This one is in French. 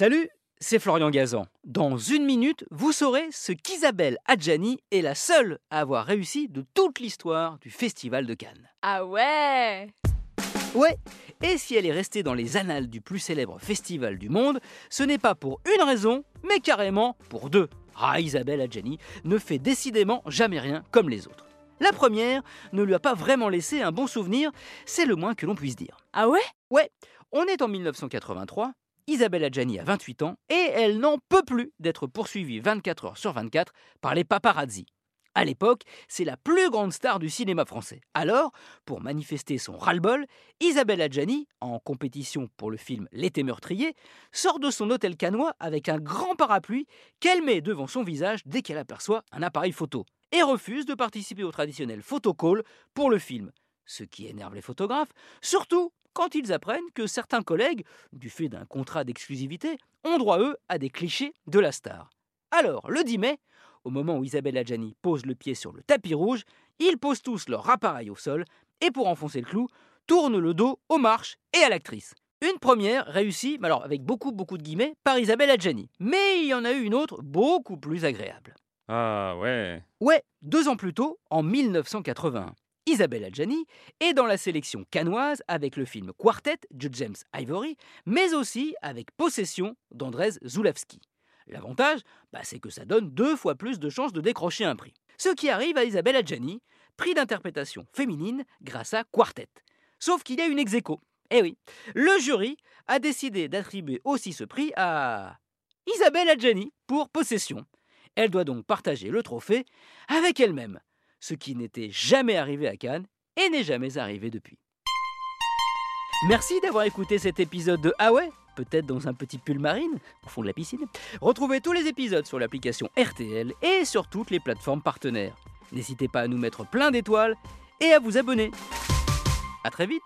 Salut, c'est Florian Gazan. Dans une minute, vous saurez ce qu'Isabelle Adjani est la seule à avoir réussi de toute l'histoire du Festival de Cannes. Ah ouais Ouais, et si elle est restée dans les annales du plus célèbre festival du monde, ce n'est pas pour une raison, mais carrément pour deux. Ah, Isabelle Adjani ne fait décidément jamais rien comme les autres. La première ne lui a pas vraiment laissé un bon souvenir, c'est le moins que l'on puisse dire. Ah ouais? Ouais, on est en 1983, Isabelle Adjani a 28 ans et elle n'en peut plus d'être poursuivie 24 heures sur 24 par les paparazzi. À l'époque, c'est la plus grande star du cinéma français. Alors, pour manifester son ras-le-bol, Isabelle Adjani, en compétition pour le film L'été meurtrier, sort de son hôtel canois avec un grand parapluie qu'elle met devant son visage dès qu'elle aperçoit un appareil photo et refuse de participer au traditionnel photocall pour le film. Ce qui énerve les photographes, surtout quand ils apprennent que certains collègues, du fait d'un contrat d'exclusivité, ont droit, eux, à des clichés de la star. Alors, le 10 mai, au moment où Isabelle Adjani pose le pied sur le tapis rouge, ils posent tous leur appareil au sol et pour enfoncer le clou, tournent le dos aux marches et à l'actrice. Une première réussie, mais alors avec beaucoup beaucoup de guillemets, par Isabelle Adjani. Mais il y en a eu une autre beaucoup plus agréable. Ah ouais. Ouais, deux ans plus tôt, en 1981. Isabelle Adjani est dans la sélection canoise avec le film Quartet de James Ivory, mais aussi avec Possession d'Andrés Zulawski. L'avantage, bah, c'est que ça donne deux fois plus de chances de décrocher un prix. Ce qui arrive à Isabelle Adjani, prix d'interprétation féminine grâce à Quartet. Sauf qu'il y a une ex. Eh oui, le jury a décidé d'attribuer aussi ce prix à Isabelle Adjani pour Possession. Elle doit donc partager le trophée avec elle-même ce qui n'était jamais arrivé à Cannes et n'est jamais arrivé depuis. Merci d'avoir écouté cet épisode de Ah peut-être dans un petit pull marine au fond de la piscine. Retrouvez tous les épisodes sur l'application RTL et sur toutes les plateformes partenaires. N'hésitez pas à nous mettre plein d'étoiles et à vous abonner. A très vite